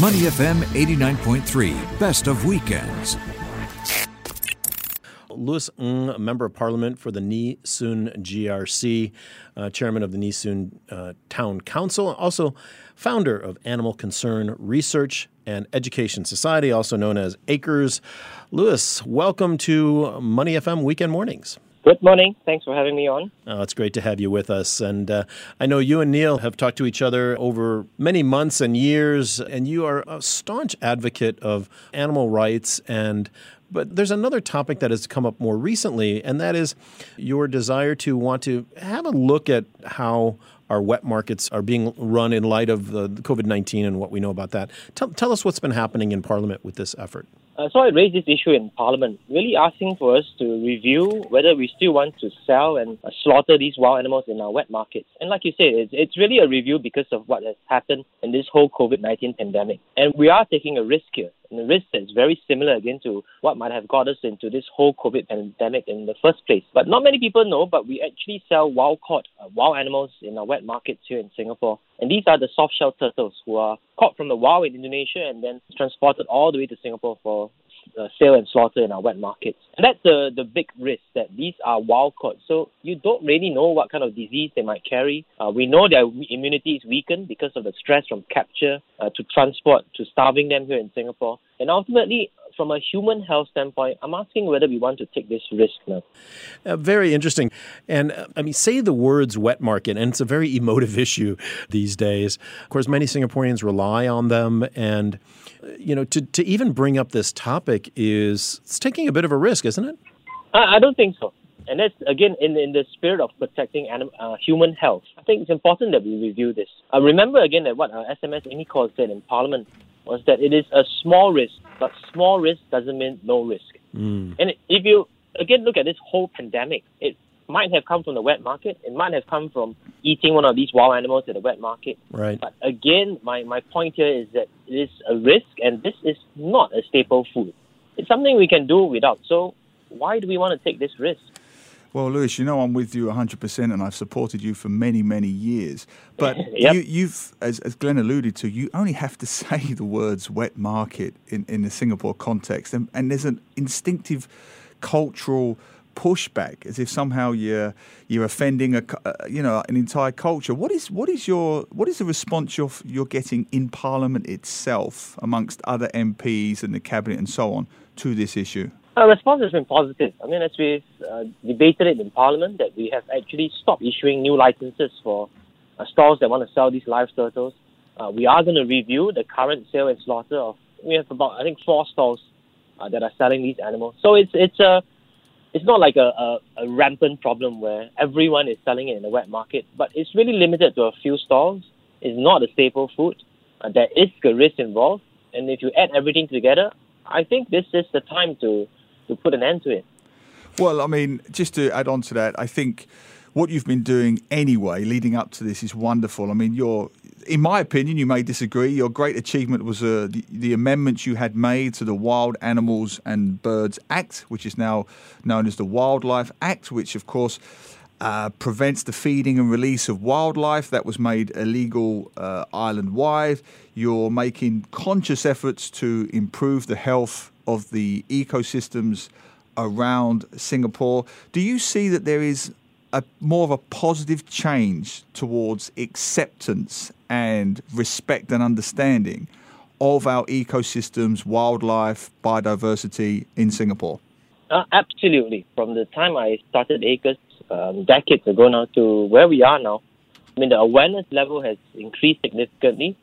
Money FM 89.3, best of weekends. Louis Ng, member of parliament for the Nee Soon GRC, uh, chairman of the Nee Soon uh, Town Council, also founder of Animal Concern Research and Education Society, also known as ACRES. Louis, welcome to Money FM Weekend Mornings. Good morning. Thanks for having me on. Oh, it's great to have you with us. And uh, I know you and Neil have talked to each other over many months and years, and you are a staunch advocate of animal rights and but there's another topic that has come up more recently, and that is your desire to want to have a look at how our wet markets are being run in light of the COVID 19 and what we know about that. Tell, tell us what's been happening in Parliament with this effort. Uh, so I raised this issue in Parliament, really asking for us to review whether we still want to sell and uh, slaughter these wild animals in our wet markets. And like you said, it's, it's really a review because of what has happened in this whole COVID 19 pandemic. And we are taking a risk here, a risk that's very similar again to what might have got us into this whole COVID pandemic in the first place. But not many people know, but we actually sell wild caught uh, wild animals in our wet markets here in Singapore. And these are the soft shell turtles who are caught from the wild in Indonesia and then transported all the way to Singapore for uh, sale and slaughter in our wet markets. And that's the, the big risk that these are wild caught. So you don't really know what kind of disease they might carry. Uh, we know their immunity is weakened because of the stress from capture uh, to transport to starving them here in Singapore. And ultimately, from a human health standpoint, I'm asking whether we want to take this risk now. Uh, very interesting. And uh, I mean, say the words wet market, and it's a very emotive issue these days. Of course, many Singaporeans rely on them. And, uh, you know, to, to even bring up this topic is it's taking a bit of a risk, isn't it? I, I don't think so. And that's, again, in, in the spirit of protecting anim- uh, human health. I think it's important that we review this. Uh, remember, again, that what uh, SMS Amy Khor said in Parliament was that it is a small risk, but small risk doesn't mean no risk. Mm. And if you again look at this whole pandemic, it might have come from the wet market. It might have come from eating one of these wild animals in the wet market. Right. But again, my, my point here is that it is a risk, and this is not a staple food. It's something we can do without. So why do we want to take this risk? Well, Louis, you know I'm with you 100%, and I've supported you for many, many years. But Yep. you, you've, as, as Glenn alluded to, you only have to say the words wet market in, in the Singapore context, and, and there's an instinctive cultural pushback, as if somehow you're you're offending a uh, you know an entire culture. What is what is your what is the response you're you're getting in Parliament itself, amongst other MPs and the cabinet and so on, to this issue? Our response has been positive. I mean, as we've uh, debated it in Parliament, that we have actually stopped issuing new licenses for uh, stalls that want to sell these live turtles. Uh, we are going to review the current sale and slaughter of. We have about I think four stalls uh, that are selling these animals. So it's it's a it's not like a, a, a rampant problem where everyone is selling it in the wet market, but it's really limited to a few stalls. It's not a staple food. Uh, there is a risk involved, and if you add everything together, I think this is the time to to put an end to it. Well, I mean, just to add on to that, I think what you've been doing anyway, leading up to this, is wonderful. I mean, your, in my opinion, you may disagree. Your great achievement was uh, the, the amendments you had made to the Wild Animals and Birds Act, which is now known as the Wildlife Act, which, of course, uh, prevents the feeding and release of wildlife that was made illegal uh, island wide. You're making conscious efforts to improve the health of the ecosystems around Singapore. Do you see that there is a more of a positive change towards acceptance and respect and understanding of our ecosystems, wildlife, biodiversity in Singapore? Uh, absolutely. From the time I started Acres um, decades ago now to where we are now, I mean, the awareness level has increased significantly.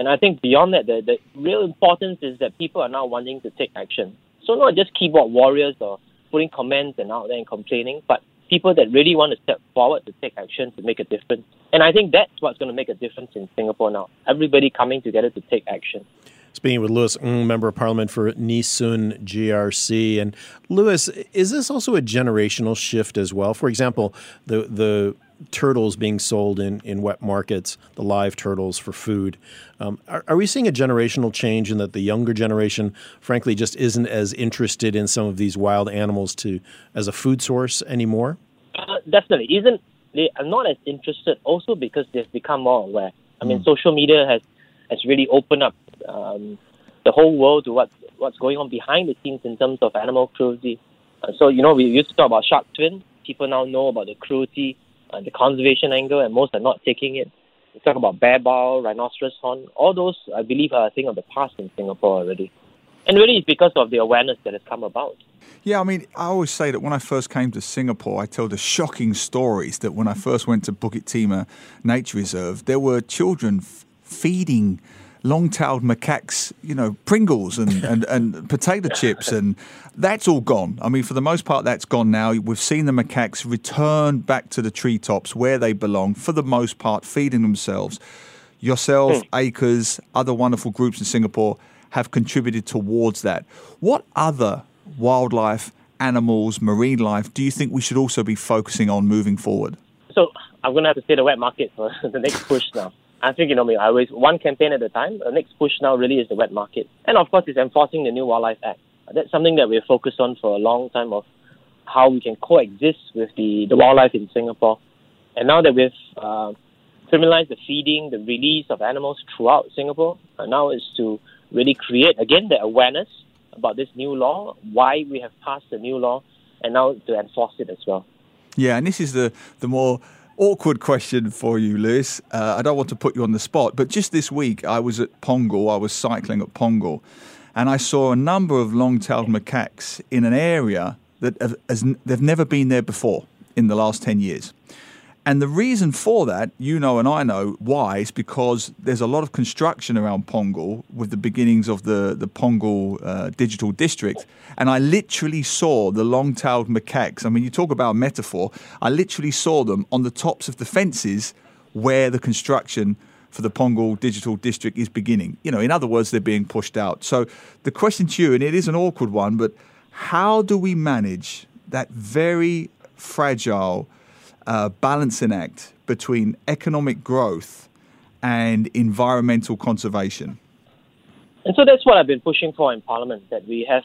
And I think beyond that, the, the real importance is that people are now wanting to take action. So not just keyboard warriors or putting comments and out there and complaining, but people that really want to step forward to take action to make a difference. And I think that's what's going to make a difference in Singapore now. Everybody coming together to take action. Speaking with Louis Ng, Member of Parliament for Soon GRC. And Louis, is this also a generational shift as well? For example, the, the turtles being sold in, in wet markets, the live turtles for food. Um, are, are we seeing a generational change in that the younger generation, frankly, just isn't as interested in some of these wild animals to as a food source anymore? Uh, definitely. Isn't they are not as interested also because they've become more aware. I mean, social media has has really opened up um, the whole world to what what's going on behind the scenes in terms of animal cruelty. Uh, so you know we used to talk about shark fin. People now know about the cruelty, uh, the conservation angle, and most are not taking it. We talk about bear bile, rhinoceros horn. All those I believe are a thing of the past in Singapore already, and really it's because of the awareness that has come about. Yeah, I mean, I always say that when I first came to Singapore, I tell the shocking stories that when I first went to Bukit Timah Nature Reserve, there were children f- feeding long-tailed macaques, you know, Pringles and, and, and potato chips, and that's all gone. I mean, for the most part, that's gone now. We've seen the macaques return back to the treetops where they belong, for the most part, feeding themselves. Yourself, Hmm. Acres, other wonderful groups in Singapore have contributed towards that. What other wildlife, animals, marine life do you think we should also be focusing on moving forward? So I'm going to have to say the wet market for the next push now. I think, you know, I always one campaign at a time. The next push now really is the wet market. And of course, it's enforcing the new Wildlife Act. That's something that we've focused on for a long time of how we can coexist with the, the wildlife in Singapore. And now that we've uh, criminalized the feeding, the release of animals throughout Singapore, uh, now is to really create, again, the awareness about this new law, why we have passed the new law, and now to enforce it as well. Yeah, and this is the the more awkward question for you, Louis. Uh, I don't want to put you on the spot, but just this week I was at Punggol. I was cycling at Punggol, and I saw a number of long-tailed macaques in an area that have, has, they've never been there before in the last ten years. And the reason for that, you know, and I know why, is because there's a lot of construction around Punggol with the beginnings of the, the Punggol uh, digital district. And I literally saw the long tailed macaques. I mean, you talk about metaphor. I literally saw them on the tops of the fences where the construction for the Punggol digital district is beginning. You know, in other words, they're being pushed out. So the question to you, and it is an awkward one, but how do we manage that very fragile uh, balancing act between economic growth and environmental conservation. And so that's what I've been pushing for in Parliament, that we have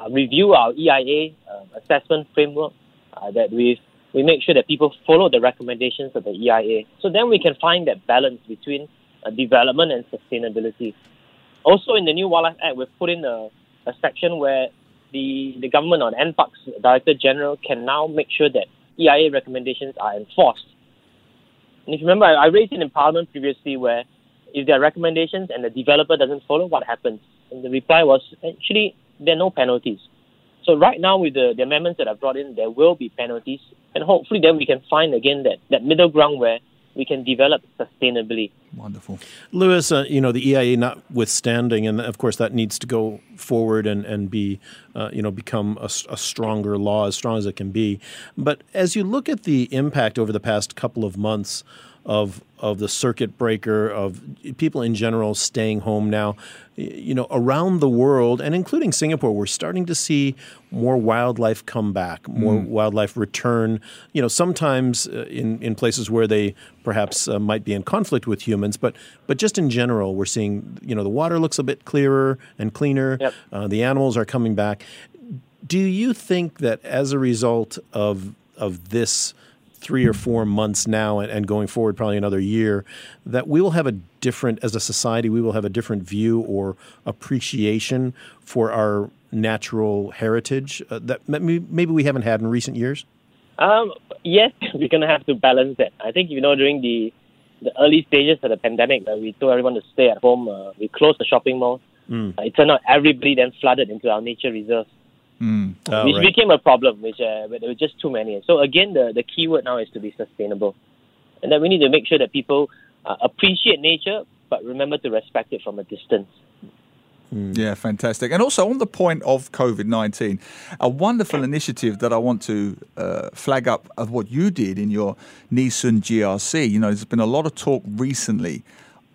uh, review our EIA uh, assessment framework, uh, that we we make sure that people follow the recommendations of the EIA. So then we can find that balance between uh, development and sustainability. Also, in the new Wildlife Act, we've put in a, a section where the, the government or the NParks Director General can now make sure that EIA recommendations are enforced. And if you remember, I, I raised it in Parliament previously where if there are recommendations and the developer doesn't follow, what happens? And the reply was actually there are no penalties. So right now with the, the amendments that I've brought in, there will be penalties, and hopefully then we can find again that, that middle ground where we can develop sustainably. Wonderful. Louis, uh, you know, the EIA notwithstanding, and of course that needs to go forward and, and be, uh, you know, become a, a, stronger law, as strong as it can be. But as you look at the impact over the past couple of months of of the circuit breaker, of people in general staying home now, you know, around the world and including Singapore, we're starting to see more wildlife come back, more mm. wildlife return. You know, sometimes uh, in in places where they perhaps uh, might be in conflict with humans, but but just in general, we're seeing you know the water looks a bit clearer and cleaner. Yep. Uh, the animals are coming back. Do you think that as a result of of this three or four months now and, and, going forward probably another year that we will have a different as a society we will have a different view or appreciation for our natural heritage uh, that maybe, maybe we haven't had in recent years? Um, yes we're going to have to balance that. I think you know during the the early stages of the pandemic where we told everyone to stay at home uh, we closed the shopping malls. Mm. uh, it turned out everybody then flooded into our nature reserves Mm. Oh, which right. became a problem, which uh, there were just too many. So again, the the key word now is to be sustainable, and then we need to make sure that people uh, appreciate nature, but remember to respect it from a distance. Mm. Yeah, fantastic. And also on the point of COVID 19, a wonderful initiative that I want to uh, flag up of what you did in your Nee Soon GRC. You know, there's been a lot of talk recently,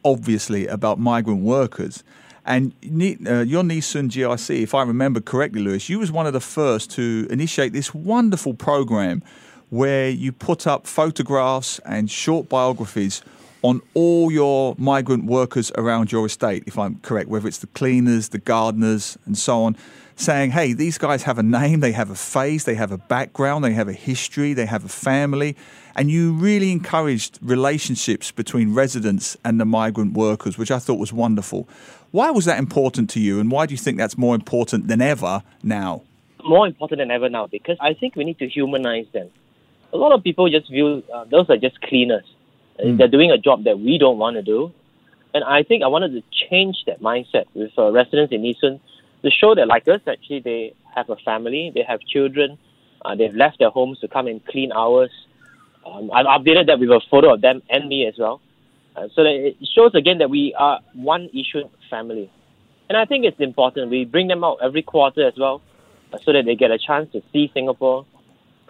obviously, about migrant workers. And uh, your Soon GRC, if I remember correctly, Louis, you was one of the first to initiate this wonderful program where you put up photographs and short biographies on all your migrant workers around your estate, if I'm correct, whether it's the cleaners, the gardeners, and so on, saying, hey, these guys have a name, they have a face, they have a background, they have a history, they have a family. And you really encouraged relationships between residents and the migrant workers, which I thought was wonderful. Why was that important to you, and why do you think that's more important than ever now? More important than ever now because I think we need to humanize them. A lot of people just view uh, those are just cleaners. Mm. They're doing a job that we don't want to do. And I think I wanted to change that mindset with uh, residents in Soon to show that, like us, actually, they have a family, they have children, uh, they've left their homes to come and clean ours. Um, I've updated that with a photo of them and me as well. Uh, so that it shows again that we are one issue family. And I think it's important. We bring them out every quarter as well uh, so that they get a chance to see Singapore.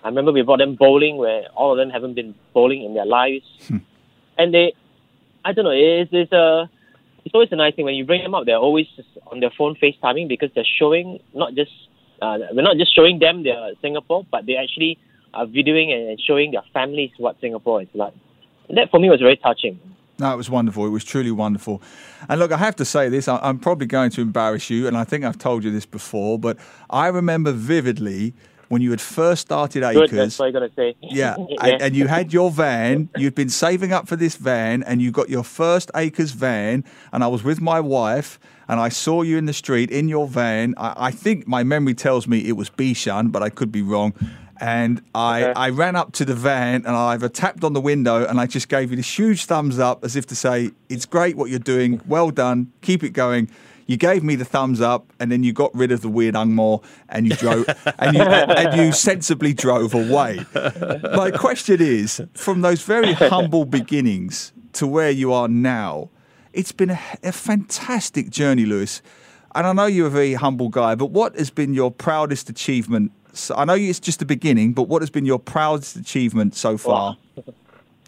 I remember we brought them bowling where all of them haven't been bowling in their lives. Hmm. And they, I don't know, it's, it's, a, it's always a nice thing when you bring them out, they're always on their phone FaceTiming because they're showing not just, uh, we're not just showing them their Singapore, but they actually are videoing and showing their families what Singapore is like. And that for me was very touching. No, it was wonderful. It was truly wonderful. And look, I have to say this, I'm probably going to embarrass you, and I think I've told you this before, but I remember vividly when you had first started Acres. Good, that's what I'm going to say. Yeah, yeah. And, and, you had your van, you'd been saving up for this van, and you got your first Acres van, and I was with my wife, and I saw you in the street in your van. I, I think my memory tells me it was Bishan, but I could be wrong and I, okay. I ran up to the van and I either tapped on the window and I just gave you this huge thumbs up as if to say, It's great what you're doing, well done, keep it going. You gave me the thumbs up and then you got rid of the weird Angmo and you drove and you and you sensibly drove away. My question is, from those very humble beginnings to where you are now, it's been a, a fantastic journey, Louis. And I know you're a very humble guy, but what has been your proudest achievement so I know it's just the beginning, but what has been your proudest achievement so far?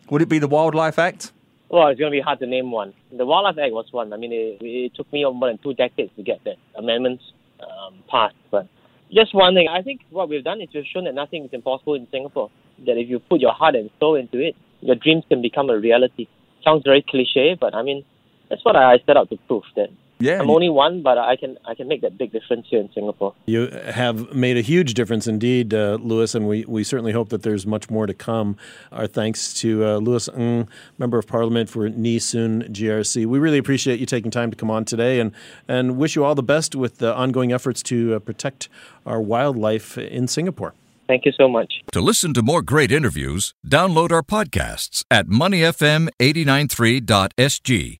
Would it be the Wildlife Act? Well, it's going to be hard to name one. The Wildlife Act was one. I mean, it, it took me more than two decades to get that amendments um, passed. But just one thing, I think what we've done is we've shown that nothing is impossible in Singapore. That if you put your heart and soul into it, your dreams can become a reality. Sounds very cliche, but I mean, that's what I set out to prove that yeah, I'm only one, but I can I can make that big difference here in Singapore. You have made a huge difference indeed, uh, Louis, and we, we certainly hope that there's much more to come. Our thanks to uh, Louis Ng, Member of Parliament for Nee Soon GRC. We really appreciate you taking time to come on today, and and wish you all the best with the ongoing efforts to uh, protect our wildlife in Singapore. Thank you so much. To listen to more great interviews, download our podcasts at moneyfm893.sg